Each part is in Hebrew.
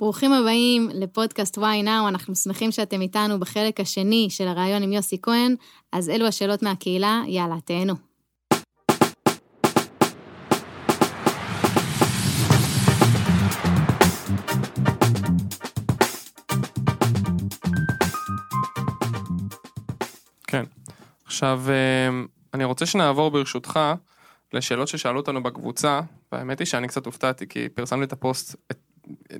ברוכים הבאים לפודקאסט וואי נאו, אנחנו שמחים שאתם איתנו בחלק השני של הראיון עם יוסי כהן, אז אלו השאלות מהקהילה, יאללה, תהנו. כן. עכשיו, אה, אני רוצה שנעבור ברשותך לשאלות ששאלו אותנו בקבוצה, והאמת היא שאני קצת הופתעתי, כי פרסמנו את הפוסט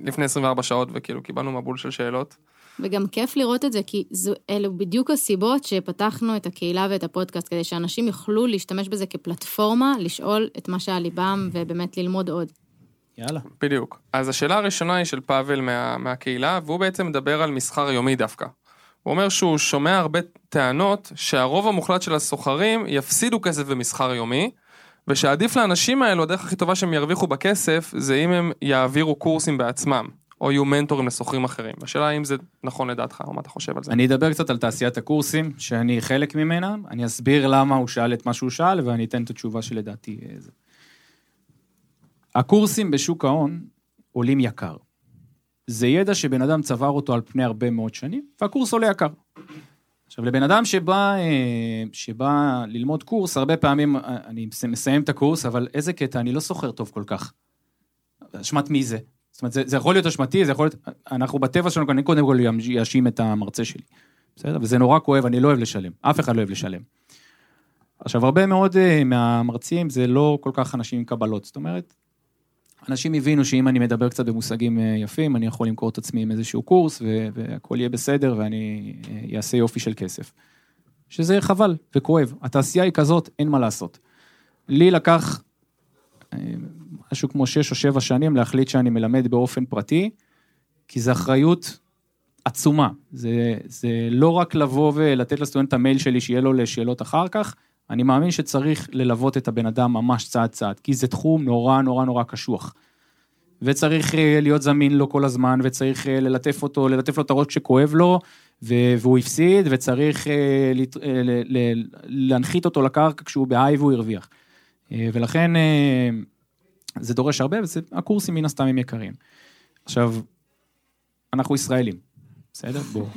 לפני 24 שעות, וכאילו קיבלנו מבול של שאלות. וגם כיף לראות את זה, כי זו, אלו בדיוק הסיבות שפתחנו את הקהילה ואת הפודקאסט, כדי שאנשים יוכלו להשתמש בזה כפלטפורמה, לשאול את מה שעל ליבם ובאמת ללמוד עוד. יאללה. בדיוק. אז השאלה הראשונה היא של פאבל מה, מהקהילה, והוא בעצם מדבר על מסחר יומי דווקא. הוא אומר שהוא שומע הרבה טענות שהרוב המוחלט של הסוחרים יפסידו כסף במסחר יומי, ושעדיף לאנשים האלו, הדרך הכי טובה שהם ירוויחו בכסף, זה אם הם יעבירו קורסים בעצמם, או יהיו מנטורים לסוחרים אחרים. השאלה האם זה נכון לדעתך, או מה אתה חושב על זה? אני אדבר קצת על תעשיית הקורסים, שאני חלק ממנה, אני אסביר למה הוא שאל את מה שהוא שאל, ואני אתן את התשובה שלדעתי זה. הקורסים בשוק ההון עולים יקר. זה ידע שבן אדם צבר אותו על פני הרבה מאוד שנים, והקורס עולה יקר. עכשיו, לבן אדם שבא, אה, שבא ללמוד קורס, הרבה פעמים אה, אני מסיים את הקורס, אבל איזה קטע, אני לא סוחר טוב כל כך. אשמת מי זה? זאת אומרת, זה, זה יכול להיות אשמתי, זה יכול להיות... אנחנו בטבע שלנו, אני קודם כל אאשים את המרצה שלי. בסדר? וזה נורא כואב, אני לא אוהב לשלם. אף אחד לא אוהב לשלם. עכשיו, הרבה מאוד אה, מהמרצים זה לא כל כך אנשים עם קבלות. זאת אומרת, אנשים הבינו שאם אני מדבר קצת במושגים אה, יפים, אני יכול למכור את עצמי עם איזשהו קורס, והכל יהיה בסדר, ואני אה, אעשה יופי של כסף. שזה חבל וכואב. התעשייה היא כזאת, אין מה לעשות. לי לקח אה, משהו כמו שש או שבע שנים להחליט שאני מלמד באופן פרטי, כי זו אחריות עצומה. זה, זה לא רק לבוא ולתת לסטודנט את המייל שלי שיהיה לו לשאלות אחר כך, אני מאמין שצריך ללוות את הבן אדם ממש צעד צעד, כי זה תחום נורא נורא נורא קשוח. וצריך אה, להיות זמין לו כל הזמן, וצריך אה, ללטף אותו, ללטף לו את הראש כשכואב לו, והוא הפסיד, וצריך אה, להנחית אותו לקרקע כשהוא בהיי והוא הרוויח. ולכן זה דורש הרבה, והקורסים מן הסתם הם יקרים. עכשיו, אנחנו ישראלים, בסדר? בואו.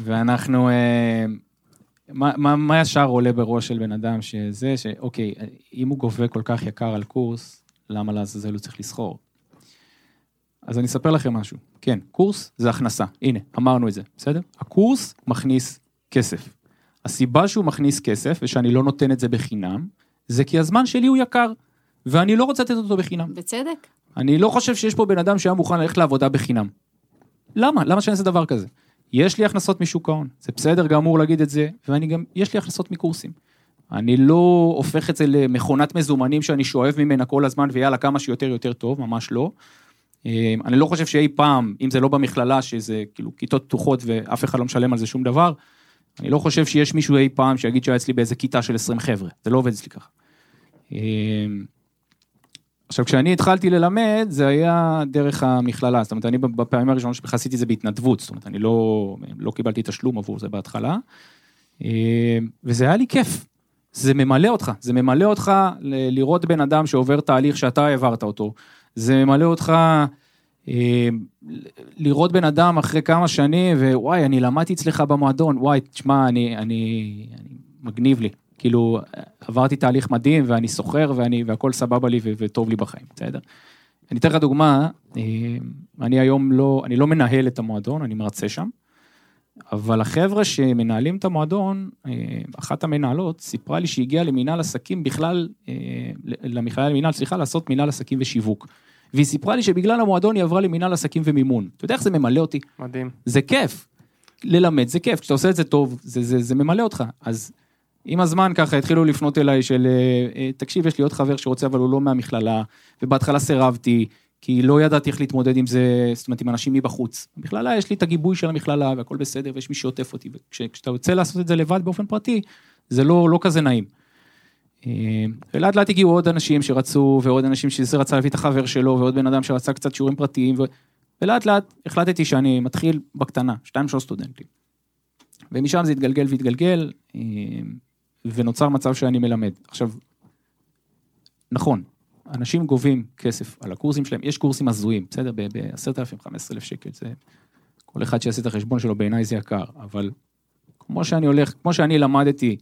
ואנחנו... מה, מה, מה ישר עולה בראש של בן אדם שזה, שאוקיי, אם הוא גובה כל כך יקר על קורס, למה לעזאזל הוא צריך לסחור? אז אני אספר לכם משהו. כן, קורס זה הכנסה. הנה, אמרנו את זה, בסדר? הקורס מכניס כסף. הסיבה שהוא מכניס כסף, ושאני לא נותן את זה בחינם, זה כי הזמן שלי הוא יקר, ואני לא רוצה לתת אותו בחינם. בצדק. אני לא חושב שיש פה בן אדם שהיה מוכן ללכת לעבודה בחינם. למה? למה שאני אעשה דבר כזה? יש לי הכנסות משוק ההון, זה בסדר גמור להגיד את זה, ואני גם, יש לי הכנסות מקורסים. אני לא הופך את זה למכונת מזומנים שאני שואב ממנה כל הזמן ויאללה כמה שיותר יותר טוב, ממש לא. אמ, אני לא חושב שאי פעם, אם זה לא במכללה, שזה כאילו כיתות פתוחות ואף אחד לא משלם על זה שום דבר, אני לא חושב שיש מישהו אי פעם שיגיד שהיה אצלי באיזה כיתה של 20 חבר'ה, זה לא עובד אצלי ככה. עכשיו, כשאני התחלתי ללמד, זה היה דרך המכללה, זאת אומרת, אני בפעמים הראשונות שבכלל עשיתי את זה בהתנדבות, זאת אומרת, אני לא, לא קיבלתי תשלום עבור זה בהתחלה, אמ, וזה היה לי כיף. זה ממלא אותך, זה ממלא אותך לראות בן אדם שעובר תהליך שאתה העברת אותו, זה ממלא אותך אה, לראות בן אדם אחרי כמה שנים, ווואי, אני למדתי אצלך במועדון, וואי, תשמע, אני, אני, אני, מגניב לי. כאילו, עברתי תהליך מדהים, ואני סוחר, ואני, והכל סבבה לי וטוב לי בחיים, בסדר? אני אתן לך דוגמה, אה, אני היום לא, אני לא מנהל את המועדון, אני מרצה שם, אבל החבר'ה שמנהלים את המועדון, אה, אחת המנהלות סיפרה לי שהגיעה למינהל עסקים בכלל, למכללה למינהל, סליחה, לעשות מינהל עסקים ושיווק. והיא סיפרה לי שבגלל המועדון היא עברה למינהל עסקים ומימון. אתה יודע איך זה ממלא אותי? מדהים. זה כיף. ללמד זה כיף, כשאתה עושה את זה טוב, זה, זה, זה ממלא אותך. אז עם הזמן ככה התחילו לפנות אליי של, אה, אה, תקשיב, יש לי עוד חבר שרוצה, אבל הוא לא מהמכללה, ובהתחלה סירבתי, כי לא ידעתי איך להתמודד עם זה, זאת אומרת, עם אנשים מבחוץ. במכללה יש לי את הגיבוי של המכללה, והכל בסדר, ויש מי שעוטף אותי, וכשאתה יוצא לעשות את זה לבד באופן פרטי, זה לא, לא כזה נעים. אה, ולאט לאט הגיעו עוד אנשים שרצו, ועוד אנשים שזה רצה להביא את החבר שלו, ועוד בן אדם שרצה קצת שיעורים פרטיים, ו... ולאט לאט החלטתי שאני מתחיל בקטנה, שתיים שלוש סטודנטים. ומשם זה התגלגל והתגלגל, ונוצר מצב שאני מלמד. עכשיו, נכון, אנשים גובים כסף על הקורסים שלהם, יש קורסים הזויים, בסדר? ב-10,000, 15,000 שקל, זה... כל אחד שיעשה את החשבון שלו, בעיניי זה יקר, אבל כמו שאני הולך, כמו שאני למדתי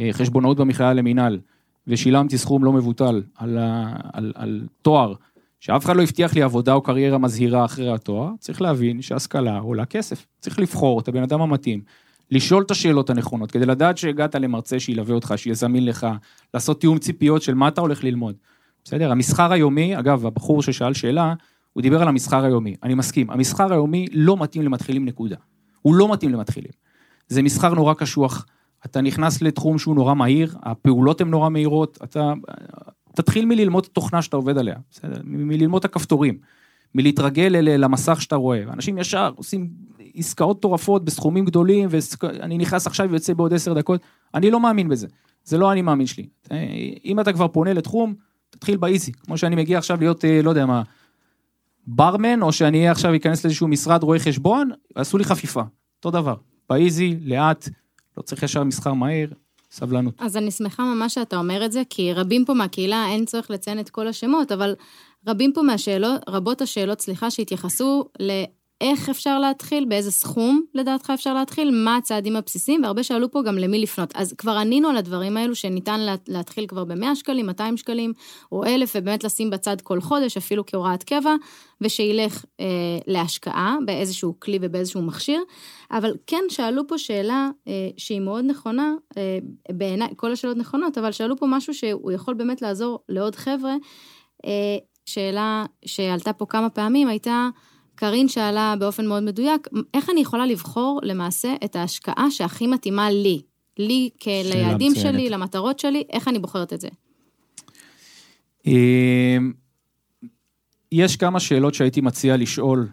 אה, חשבונאות במכללה למינהל, ושילמתי סכום לא מבוטל על, ה, על, על תואר, שאף אחד לא הבטיח לי עבודה או קריירה מזהירה אחרי התואר, צריך להבין שהשכלה עולה כסף. צריך לבחור את הבן אדם המתאים, לשאול את השאלות הנכונות, כדי לדעת שהגעת למרצה שילווה אותך, שיהיה זמין לך, לעשות תיאום ציפיות של מה אתה הולך ללמוד. בסדר? המסחר היומי, אגב, הבחור ששאל שאלה, הוא דיבר על המסחר היומי. אני מסכים, המסחר היומי לא מתאים למתחילים נקודה. הוא לא מתאים למתחילים. זה מסחר נורא קשוח, אתה נכנס לתחום שהוא נורא מהיר, הפעולות הן נורא מהירות, אתה... תתחיל מללמוד את התוכנה שאתה עובד עליה, בסדר? מללמוד את הכפתורים, מלהתרגל למסך שאתה רואה. אנשים ישר עושים עסקאות מטורפות בסכומים גדולים, ואני נכנס עכשיו ויוצא בעוד עשר דקות, אני לא מאמין בזה. זה לא אני מאמין שלי. אם אתה כבר פונה לתחום, תתחיל באיזי. כמו שאני מגיע עכשיו להיות, אה, לא יודע מה, ברמן, או שאני אהיה עכשיו אכנס לאיזשהו משרד רואה חשבון, עשו לי חפיפה. אותו דבר. באיזי, לאט, לא צריך ישר מסחר מהר, סבלנות. אז אני שמחה ממש שאתה אומר את זה, כי רבים פה מהקהילה, אין צורך לציין את כל השמות, אבל רבים פה מהשאלות, רבות השאלות, סליחה, שהתייחסו איך אפשר להתחיל, באיזה סכום לדעתך אפשר להתחיל, מה הצעדים הבסיסיים, והרבה שאלו פה גם למי לפנות. אז כבר ענינו על הדברים האלו שניתן להתחיל כבר ב-100 שקלים, 200 שקלים או 1,000, ובאמת לשים בצד כל חודש, אפילו כהוראת קבע, ושילך אה, להשקעה באיזשהו כלי ובאיזשהו מכשיר. אבל כן שאלו פה שאלה אה, שהיא מאוד נכונה, אה, בעיניי, כל השאלות נכונות, אבל שאלו פה משהו שהוא יכול באמת לעזור לעוד חבר'ה. אה, שאלה שעלתה פה כמה פעמים הייתה, קארין שאלה באופן מאוד מדויק, איך אני יכולה לבחור למעשה את ההשקעה שהכי מתאימה לי? לי ליעדים שלי, למטרות שלי, איך אני בוחרת את זה? אמ, יש כמה שאלות שהייתי מציע לשאול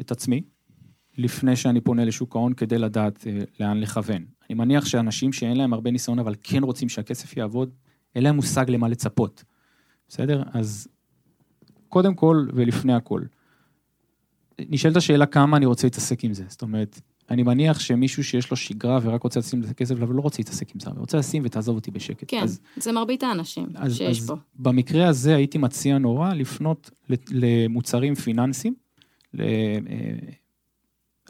את עצמי, לפני שאני פונה לשוק ההון, כדי לדעת אה, לאן לכוון. אני מניח שאנשים שאין להם הרבה ניסיון, אבל כן רוצים שהכסף יעבוד, אין להם מושג למה לצפות. בסדר? אז קודם כל ולפני הכל, נשאלת השאלה כמה אני רוצה להתעסק עם זה. זאת אומרת, אני מניח שמישהו שיש לו שגרה ורק רוצה לשים את הכסף אבל לא רוצה להתעסק עם זה, הוא רוצה לשים ותעזוב אותי בשקט. כן, אז, זה מרבית האנשים אז, שיש אז פה. במקרה הזה הייתי מציע נורא לפנות למוצרים פיננסיים. ל... אה,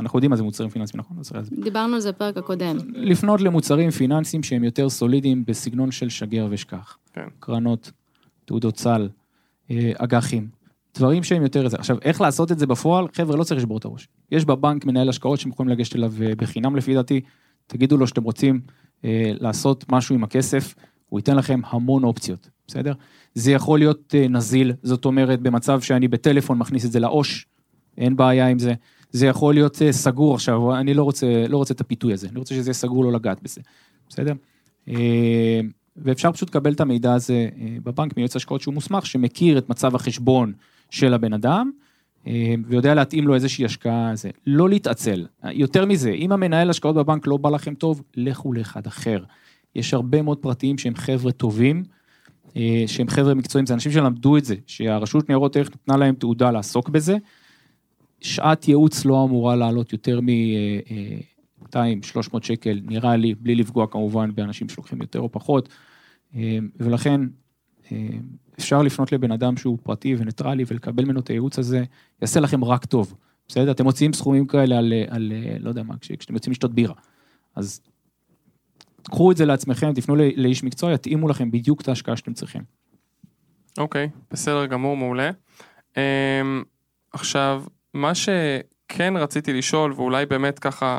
אנחנו יודעים מה זה מוצרים פיננסיים, נכון? דיברנו על זה בפרק הקודם. לפנות למוצרים פיננסיים שהם יותר סולידיים בסגנון של שגר ושכח. כן. קרנות, תעודות סל, אג"חים. דברים שהם יותר זה. עכשיו, איך לעשות את זה בפועל? חבר'ה, לא צריך לשבור את הראש. יש בבנק מנהל השקעות שהם יכולים לגשת אליו אה, בחינם לפי דעתי, תגידו לו שאתם רוצים אה, לעשות משהו עם הכסף, הוא ייתן לכם המון אופציות, בסדר? זה יכול להיות אה, נזיל, זאת אומרת, במצב שאני בטלפון מכניס את זה לעו"ש, אין בעיה עם זה. זה יכול להיות אה, סגור עכשיו, אני לא רוצה, לא רוצה את הפיתוי הזה, אני רוצה שזה יהיה סגור לא לגעת בזה, בסדר? אה, ואפשר פשוט לקבל את המידע הזה אה, בבנק מיועץ השקעות שהוא מוסמך, שמכיר את מצב החשבון של הבן אדם, אה, ויודע להתאים לו איזושהי השקעה, הזה. לא להתעצל. יותר מזה, אם המנהל השקעות בבנק לא בא לכם טוב, לכו לאחד אחר. יש הרבה מאוד פרטים שהם חבר'ה טובים, אה, שהם חבר'ה מקצועיים, זה אנשים שלמדו את זה, שהרשות ניירות ערך נתנה להם תעודה לעסוק בזה. שעת ייעוץ לא אמורה לעלות יותר מ... 200-300 שקל, נראה לי, בלי לפגוע כמובן באנשים שלוקחים יותר או פחות, אה, ולכן אה, אפשר לפנות לבן אדם שהוא פרטי וניטרלי ולקבל ממנו את הייעוץ הזה, יעשה לכם רק טוב, בסדר? אתם מוציאים סכומים כאלה על, על לא יודע מה, כשאתם יוצאים לשתות בירה. אז קחו את זה לעצמכם, תפנו לאיש מקצוע, יתאימו לכם בדיוק את ההשקעה שאתם צריכים. אוקיי, okay, בסדר גמור, מעולה. אה, עכשיו, מה שכן רציתי לשאול, ואולי באמת ככה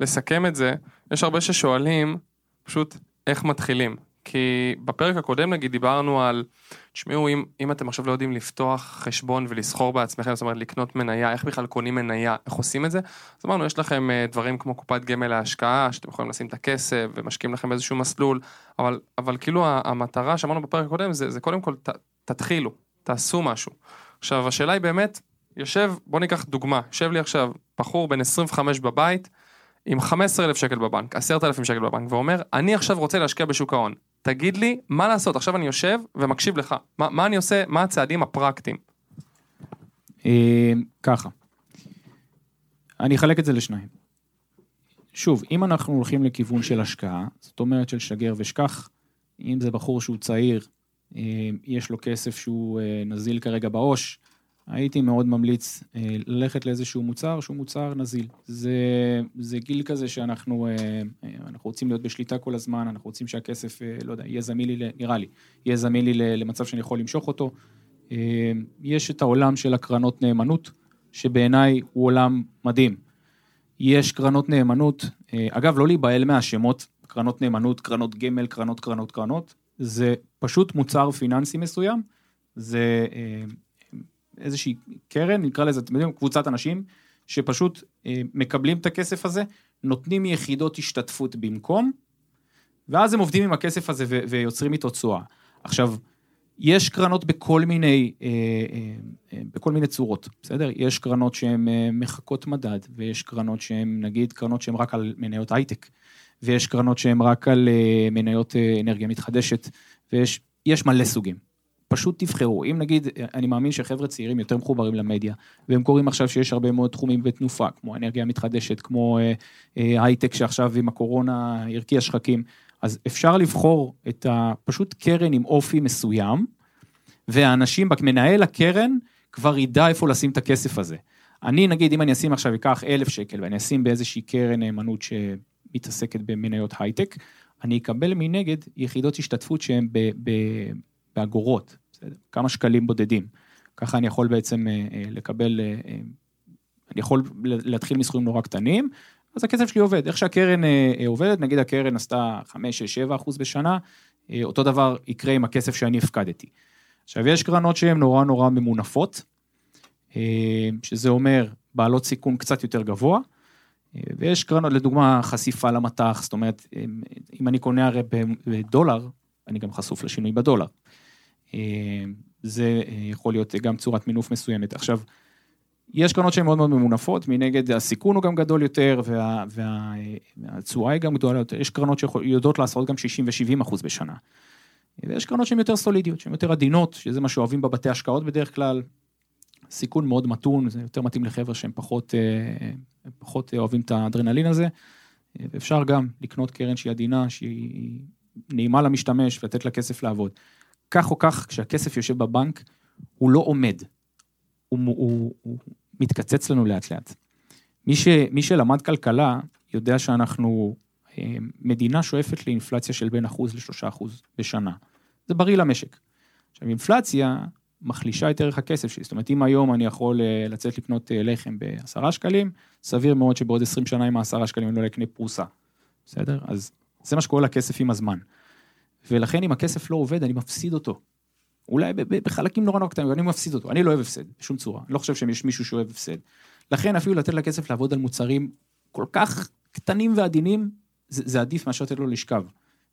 לסכם את זה, יש הרבה ששואלים פשוט איך מתחילים. כי בפרק הקודם נגיד דיברנו על, תשמעו, אם, אם אתם עכשיו לא יודעים לפתוח חשבון ולסחור בעצמכם, זאת אומרת לקנות מניה, איך בכלל קונים מניה, איך עושים את זה? אז אמרנו, יש לכם אה, דברים כמו קופת גמל להשקעה, שאתם יכולים לשים את הכסף ומשקיעים לכם איזשהו מסלול, אבל, אבל כאילו המטרה שאמרנו בפרק הקודם זה, זה קודם כל ת, תתחילו, תעשו משהו. עכשיו השאלה היא באמת, יושב, בוא ניקח דוגמה, יושב לי עכשיו בחור בן 25 בבית, עם 15,000 שקל בבנק, 10,000 שקל בבנק, ואומר, אני עכשיו רוצה להשקיע בשוק ההון. תגיד לי מה לעשות, עכשיו אני יושב ומקשיב לך, מה, מה אני עושה, מה הצעדים הפרקטיים? אה, ככה, אני אחלק את זה לשניים. שוב, אם אנחנו הולכים לכיוון של השקעה, זאת אומרת של שגר ושכח, אם זה בחור שהוא צעיר, אה, יש לו כסף שהוא אה, נזיל כרגע בעו"ש, הייתי מאוד ממליץ אה, ללכת לאיזשהו מוצר שהוא מוצר נזיל. זה, זה גיל כזה שאנחנו אה, אה, אנחנו רוצים להיות בשליטה כל הזמן, אנחנו רוצים שהכסף, לא יודע, יהיה זמין לי, נראה לי, יהיה זמין לי למצב שאני יכול למשוך אותו. יש את העולם של הקרנות נאמנות, שבעיניי הוא עולם מדהים. יש קרנות נאמנות, אגב, לא להיבהל מהשמות, קרנות נאמנות, קרנות גמל, קרנות, קרנות, קרנות, זה פשוט מוצר פיננסי מסוים, זה איזושהי קרן, נקרא לזה, אתם יודעים, קבוצת אנשים, שפשוט אה, מקבלים את הכסף הזה, נותנים יחידות השתתפות במקום, ואז הם עובדים עם הכסף הזה ו- ויוצרים איתו תשואה. עכשיו, יש קרנות בכל מיני, אה, אה, אה, בכל מיני צורות, בסדר? יש קרנות שהן אה, מחקות מדד, ויש קרנות שהן, נגיד, קרנות שהן רק על מניות הייטק, ויש קרנות שהן רק על אה, מניות אנרגיה מתחדשת, ויש יש מלא סוגים. פשוט תבחרו. אם נגיד, אני מאמין שחבר'ה צעירים יותר מחוברים למדיה, והם קוראים עכשיו שיש הרבה מאוד תחומים בתנופה, כמו אנרגיה מתחדשת, כמו אה, אה, הייטק שעכשיו עם הקורונה הרקיע שחקים, אז אפשר לבחור את ה... פשוט קרן עם אופי מסוים, והאנשים, מנהל הקרן כבר ידע איפה לשים את הכסף הזה. אני נגיד, אם אני אשים עכשיו, אקח אלף שקל ואני אשים באיזושהי קרן נאמנות שמתעסקת במניות הייטק, אני אקבל מנגד יחידות השתתפות שהן באגורות, בסדר? כמה שקלים בודדים. ככה אני יכול בעצם אה, אה, לקבל, אה, אני יכול להתחיל מסכומים נורא קטנים, אז הכסף שלי עובד. איך שהקרן עובדת, נגיד הקרן עשתה 5, 6, 7 אחוז בשנה, אותו דבר יקרה עם הכסף שאני הפקדתי. עכשיו, יש קרנות שהן נורא נורא ממונפות, שזה אומר בעלות סיכון קצת יותר גבוה, ויש קרנות, לדוגמה, חשיפה למטח, זאת אומרת, אם אני קונה הרי בדולר, אני גם חשוף לשינוי בדולר. אה, זה אה, יכול להיות גם צורת מינוף מסוימת. עכשיו, יש קרנות שהן מאוד מאוד ממונפות, מנגד הסיכון הוא גם גדול יותר, וה, וה, והתשואה היא גם גדולה יותר. יש קרנות שיודעות לעשות גם 60 ו-70 אחוז בשנה. ויש קרנות שהן יותר סולידיות, שהן יותר עדינות, שזה מה שאוהבים בבתי השקעות בדרך כלל. סיכון מאוד מתון, זה יותר מתאים לחבר'ה שהם פחות, אה, פחות אוהבים את האדרנלין הזה. אפשר גם לקנות קרן שהיא עדינה, שהיא נעימה למשתמש, ולתת לה כסף לעבוד. כך או כך, כשהכסף יושב בבנק, הוא לא עומד. הוא, הוא, הוא מתקצץ לנו לאט לאט. מי, ש, מי שלמד כלכלה, יודע שאנחנו אה, מדינה שואפת לאינפלציה של בין אחוז לשלושה אחוז בשנה. זה בריא למשק. עכשיו, אינפלציה מחלישה את ערך הכסף שלי. זאת אומרת, אם היום אני יכול אה, לצאת לקנות אה, לחם בעשרה שקלים, סביר מאוד שבעוד עשרים שנה עם העשרה שקלים אני לא אקנה פרוסה. בסדר? אז זה מה שקורה לכסף עם הזמן. ולכן אם הכסף לא עובד, אני מפסיד אותו. אולי בחלקים נורא נורא קטנים, אני מפסיד אותו. אני לא אוהב הפסד, בשום צורה. אני לא חושב שיש מישהו שאוהב הפסד. לכן אפילו לתת לכסף לעבוד על מוצרים כל כך קטנים ועדינים, זה, זה עדיף מאשר לתת לו לשכב.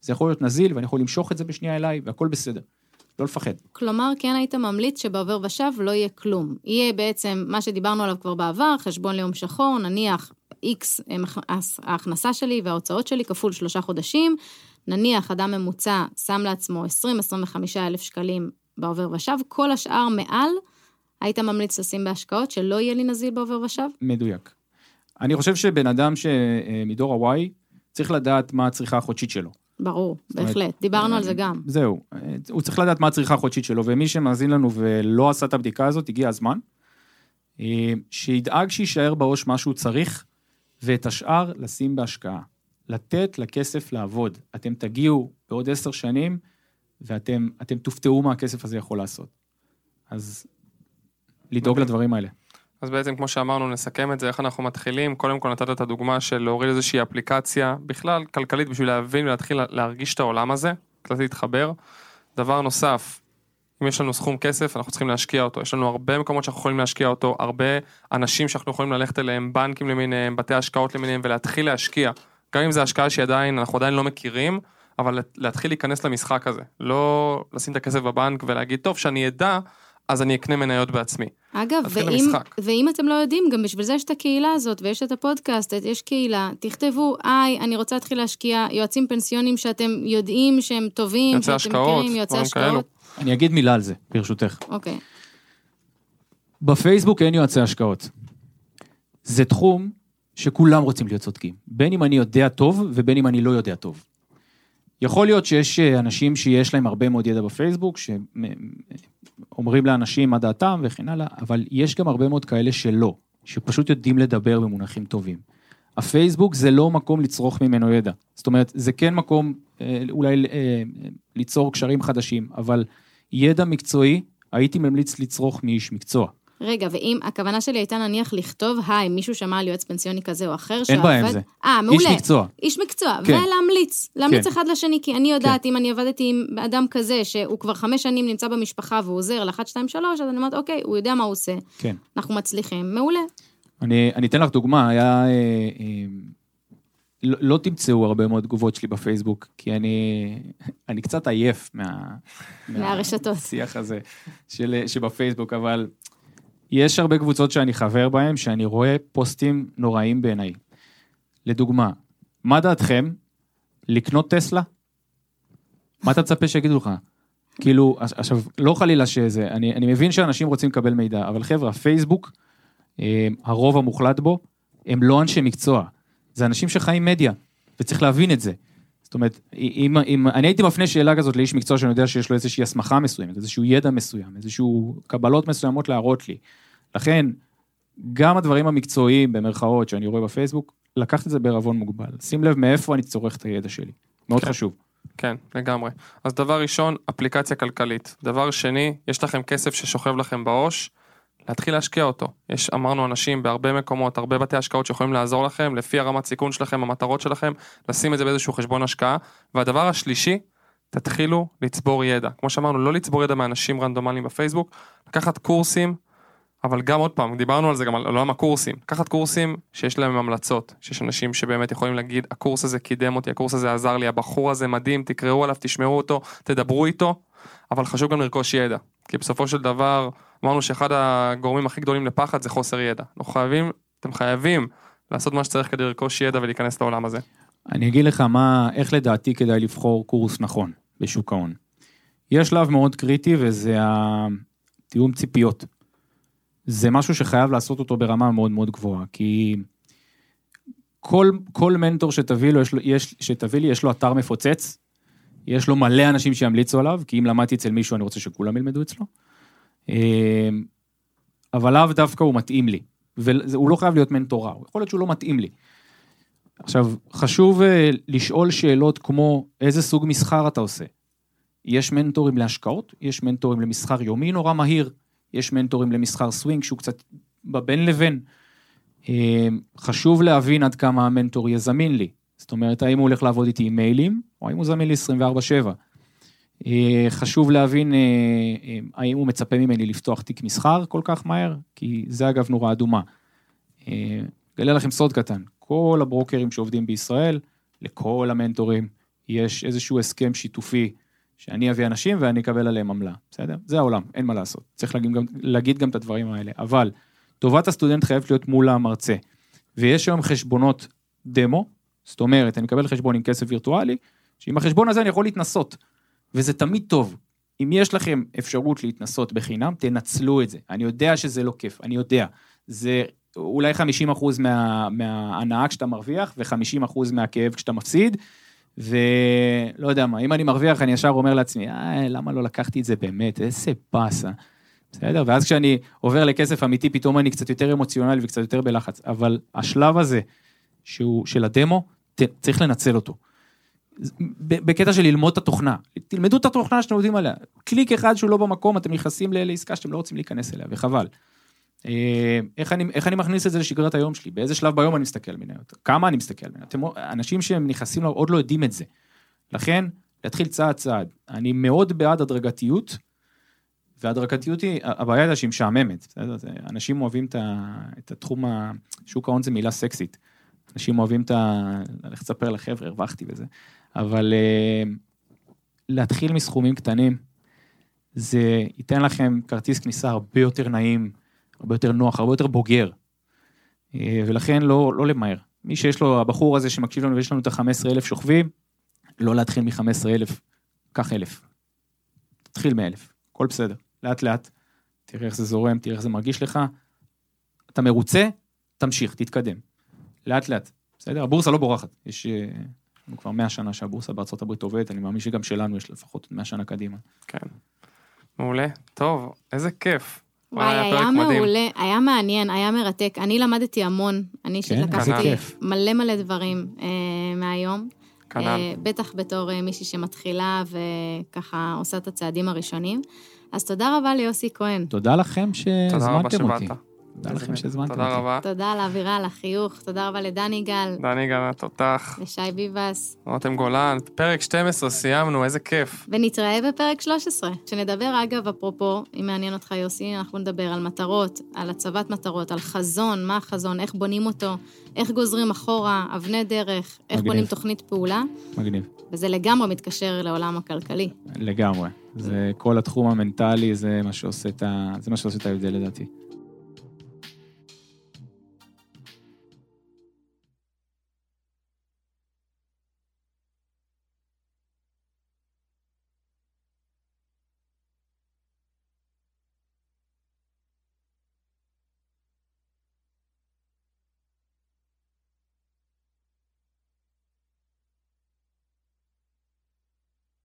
זה יכול להיות נזיל, ואני יכול למשוך את זה בשנייה אליי, והכל בסדר. לא לפחד. כלומר, כן היית ממליץ שבעובר ושב לא יהיה כלום. יהיה בעצם מה שדיברנו עליו כבר בעבר, חשבון ליום שחור, נניח X ההכנסה שלי וההוצאות שלי כפול שלושה חודשים, נניח אדם ממוצע שם לעצמו 20-25 אלף שקלים בעובר ושב, כל השאר מעל, היית ממליץ לשים בהשקעות שלא יהיה לי נזיל בעובר ושב? מדויק. אני חושב שבן אדם שמדור ה-Y צריך לדעת מה הצריכה החודשית שלו. ברור, בהחלט, דיברנו על זה גם. זהו, הוא צריך לדעת מה הצריכה החודשית שלו, ומי שמאזין לנו ולא עשה את הבדיקה הזאת, הגיע הזמן. שידאג שיישאר בעו"ש מה שהוא צריך, ואת השאר לשים בהשקעה. לתת לכסף לעבוד. אתם תגיעו בעוד עשר שנים, ואתם תופתעו מה הכסף הזה יכול לעשות. אז לדאוג לדברים האלה. אז בעצם כמו שאמרנו נסכם את זה איך אנחנו מתחילים קודם כל נתת את הדוגמה של להוריד איזושהי אפליקציה בכלל כלכלית בשביל להבין ולהתחיל להרגיש את העולם הזה קצת להתחבר. דבר נוסף אם יש לנו סכום כסף אנחנו צריכים להשקיע אותו יש לנו הרבה מקומות שאנחנו יכולים להשקיע אותו הרבה אנשים שאנחנו יכולים ללכת אליהם בנקים למיניהם בתי השקעות למיניהם ולהתחיל להשקיע גם אם זה השקעה שעדיין אנחנו עדיין לא מכירים אבל להתחיל להיכנס למשחק הזה לא לשים את הכסף בבנק ולהגיד טוב שאני אדע אז אני אקנה מניות בעצמי. אגב, ואם, ואם אתם לא יודעים, גם בשביל זה יש את הקהילה הזאת, ויש את הפודקאסט, יש קהילה, תכתבו, היי, אני רוצה להתחיל להשקיע, יועצים פנסיונים שאתם יודעים שהם טובים, יוצא השקעות, מכירים, יועצי השקעות. אני אגיד מילה על זה, ברשותך. אוקיי. בפייסבוק אין יועצי השקעות. זה תחום שכולם רוצים להיות צודקים, בין אם אני יודע טוב ובין אם אני לא יודע טוב. יכול להיות שיש אה, אנשים שיש להם הרבה מאוד ידע בפייסבוק, שאומרים לאנשים מה דעתם וכן הלאה, אבל יש גם הרבה מאוד כאלה שלא, שפשוט יודעים לדבר במונחים טובים. הפייסבוק זה לא מקום לצרוך ממנו ידע. זאת אומרת, זה כן מקום אה, אולי אה, ליצור קשרים חדשים, אבל ידע מקצועי, הייתי ממליץ לצרוך מאיש מקצוע. רגע, ואם הכוונה שלי הייתה נניח לכתוב, היי, מישהו שמע על יועץ פנסיוני כזה או אחר, אין בעיה עם זה. אה, מעולה. איש מקצוע. איש מקצוע, כן. ולהמליץ, להמליץ כן. אחד לשני, כי אני יודעת, אם אני עבדתי עם אדם כזה, שהוא כבר חמש שנים נמצא במשפחה והוא עוזר לאחת, שתיים, שלוש, אז אני אומרת, אוקיי, הוא יודע מה הוא עושה, כן. אנחנו מצליחים, מעולה. אני, אני אתן לך דוגמה, היה... אה, אה, לא, לא תמצאו הרבה מאוד תגובות שלי בפייסבוק, כי אני, אני קצת עייף מה... מהרשתות. מהשיח הזה של, שבפייסבוק, אבל יש הרבה קבוצות שאני חבר בהן, שאני רואה פוסטים נוראים בעיניי. לדוגמה, מה דעתכם לקנות טסלה? מה אתה מצפה שיגידו לך? כאילו, עכשיו, לא חלילה שזה, אני, אני מבין שאנשים רוצים לקבל מידע, אבל חבר'ה, הפייסבוק, אה, הרוב המוחלט בו, הם לא אנשי מקצוע. זה אנשים שחיים מדיה, וצריך להבין את זה. זאת אומרת, אם, אם אני הייתי מפנה שאלה כזאת לאיש מקצוע שאני יודע שיש לו איזושהי הסמכה מסוימת, איזשהו ידע מסוים, איזשהו קבלות מסוימות להראות לי. לכן, גם הדברים המקצועיים, במרכאות, שאני רואה בפייסבוק, לקחת את זה בערבון מוגבל. שים לב מאיפה אני צורך את הידע שלי. מאוד כן. חשוב. כן, לגמרי. אז דבר ראשון, אפליקציה כלכלית. דבר שני, יש לכם כסף ששוכב לכם בעו"ש, להתחיל להשקיע אותו. יש, אמרנו, אנשים בהרבה מקומות, הרבה בתי השקעות שיכולים לעזור לכם, לפי הרמת סיכון שלכם, המטרות שלכם, לשים את זה באיזשהו חשבון השקעה. והדבר השלישי, תתחילו לצבור ידע. כמו שאמרנו, לא לצבור ידע מאנשים רנדומליים בפייסבוק, לקחת קורסים, אבל גם עוד פעם, דיברנו על זה גם על עולם הקורסים. לקחת קורסים שיש להם המלצות, שיש אנשים שבאמת יכולים להגיד, הקורס הזה קידם אותי, הקורס הזה עזר לי, הבחור הזה מדהים, תקראו עליו, תשמעו אותו, תדברו איתו, אבל חשוב גם לרכוש ידע. כי בסופו של דבר, אמרנו שאחד הגורמים הכי גדולים לפחד זה חוסר ידע. אנחנו חייבים, אתם חייבים לעשות מה שצריך כדי לרכוש ידע ולהיכנס לעולם הזה. אני אגיד לך מה, איך לדעתי כדאי לבחור קורס נכון בשוק ההון. יש שלב מאוד קריטי וזה התיאום ציפיות. זה משהו שחייב לעשות אותו ברמה מאוד מאוד גבוהה, כי כל, כל מנטור שתביא, לו, יש לו, יש, שתביא לי, יש לו אתר מפוצץ, יש לו מלא אנשים שימליצו עליו, כי אם למדתי אצל מישהו, אני רוצה שכולם ילמדו אצלו. אה, אבל לאו דווקא הוא מתאים לי, והוא לא חייב להיות מנטור רע, יכול להיות שהוא לא מתאים לי. עכשיו, חשוב אה, לשאול שאלות כמו, איזה סוג מסחר אתה עושה? יש מנטורים להשקעות, יש מנטורים למסחר יומי נורא מהיר, יש מנטורים למסחר סווינג שהוא קצת בבין לבין. אה, חשוב להבין עד כמה המנטור יהיה זמין לי. זאת אומרת, האם הוא הולך לעבוד איתי עם מיילים, או האם הוא זמין לי 24/7. אה, חשוב להבין אה, האם הוא מצפה ממני לפתוח תיק מסחר כל כך מהר, כי זה אגב נורה אדומה. אגלה לכם סוד קטן, כל הברוקרים שעובדים בישראל, לכל המנטורים, יש איזשהו הסכם שיתופי שאני אביא אנשים ואני אקבל עליהם עמלה, בסדר? זה העולם, אין מה לעשות. צריך להגיד גם, להגיד גם את הדברים האלה. אבל טובת הסטודנט חייבת להיות מול המרצה. ויש היום חשבונות דמו, זאת אומרת, אני מקבל חשבון עם כסף וירטואלי, שעם החשבון הזה אני יכול להתנסות. וזה תמיד טוב. אם יש לכם אפשרות להתנסות בחינם, תנצלו את זה. אני יודע שזה לא כיף, אני יודע. זה אולי 50% מה, מההנאה כשאתה מרוויח, ו-50% מהכאב כשאתה מפסיד. ולא יודע מה, אם אני מרוויח, אני ישר אומר לעצמי, אה, למה לא לקחתי את זה באמת, איזה באסה. בסדר? ואז כשאני עובר לכסף אמיתי, פתאום אני קצת יותר אמוציונלי וקצת יותר בלחץ. אבל השלב הזה, שהוא של הדמו, צריך לנצל אותו. בקטע של ללמוד את התוכנה. תלמדו את התוכנה שאתם יודעים עליה. קליק אחד שהוא לא במקום, אתם נכנסים לעסקה שאתם לא רוצים להיכנס אליה, וחבל. אה, איך אני, איך אני מכניס את זה לשגרת היום שלי? באיזה שלב ביום אני מסתכל על מניות? כמה אני מסתכל על מניות? אנשים שהם נכנסים לו עוד לא יודעים את זה. לכן, להתחיל צעד צעד. אני מאוד בעד הדרגתיות, והדרגתיות היא, הבעיה היא שהיא משעממת. אנשים אוהבים את, התחום, שוק ההון זה מילה סקסית. אנשים אוהבים את ה... ללכת לספר לחבר'ה, הרווחתי וזה. אבל uh, להתחיל מסכומים קטנים, זה ייתן לכם כרטיס כניסה הרבה יותר נעים, הרבה יותר נוח, הרבה יותר בוגר. Uh, ולכן לא, לא למהר. מי שיש לו, הבחור הזה שמקשיב לנו ויש לנו את ה-15,000 שוכבים, לא להתחיל מ-15,000, קח 1,000. תתחיל מ-1,000, הכל בסדר. לאט לאט, תראה איך זה זורם, תראה איך זה מרגיש לך. אתה מרוצה, תמשיך, תתקדם. לאט לאט, בסדר? הבורסה לא בורחת, יש... הוא כבר 100 שנה שהבורסה בארצות הברית עובדת, אני מאמין שגם שלנו יש לפחות 100 שנה קדימה. כן. מעולה. טוב, איזה כיף. וואי, היה. מעולה, היה מעניין, היה מרתק. אני למדתי המון. אני כן, שלקחתי. מלא מלא דברים אה, מהיום. כנ"ל. אה, בטח בתור אה, מישהי שמתחילה וככה עושה את הצעדים הראשונים. אז תודה רבה ליוסי כהן. תודה לכם תודה רבה שהזמנתם אותי. שבאת. תודה לכם שהזמנתם אותי. תודה רבה. תודה על האווירה, על החיוך, תודה רבה לדני גל, דני גל, תותח. לשי ביבס, רותם גולן, פרק 12, סיימנו, איזה כיף. ונתראה בפרק 13. שנדבר, אגב, אפרופו, אם מעניין אותך יוסי, אנחנו נדבר על מטרות, על הצבת מטרות, על חזון, מה החזון, איך בונים אותו, איך גוזרים אחורה, אבני דרך, איך מגניב. בונים תוכנית פעולה, מגניב. וזה לגמרי מתקשר לעולם הכלכלי. לגמרי. זה כל התחום המנטלי, זה מה שעושה את ה- זה מה שעושה את ההבדל לדעתי.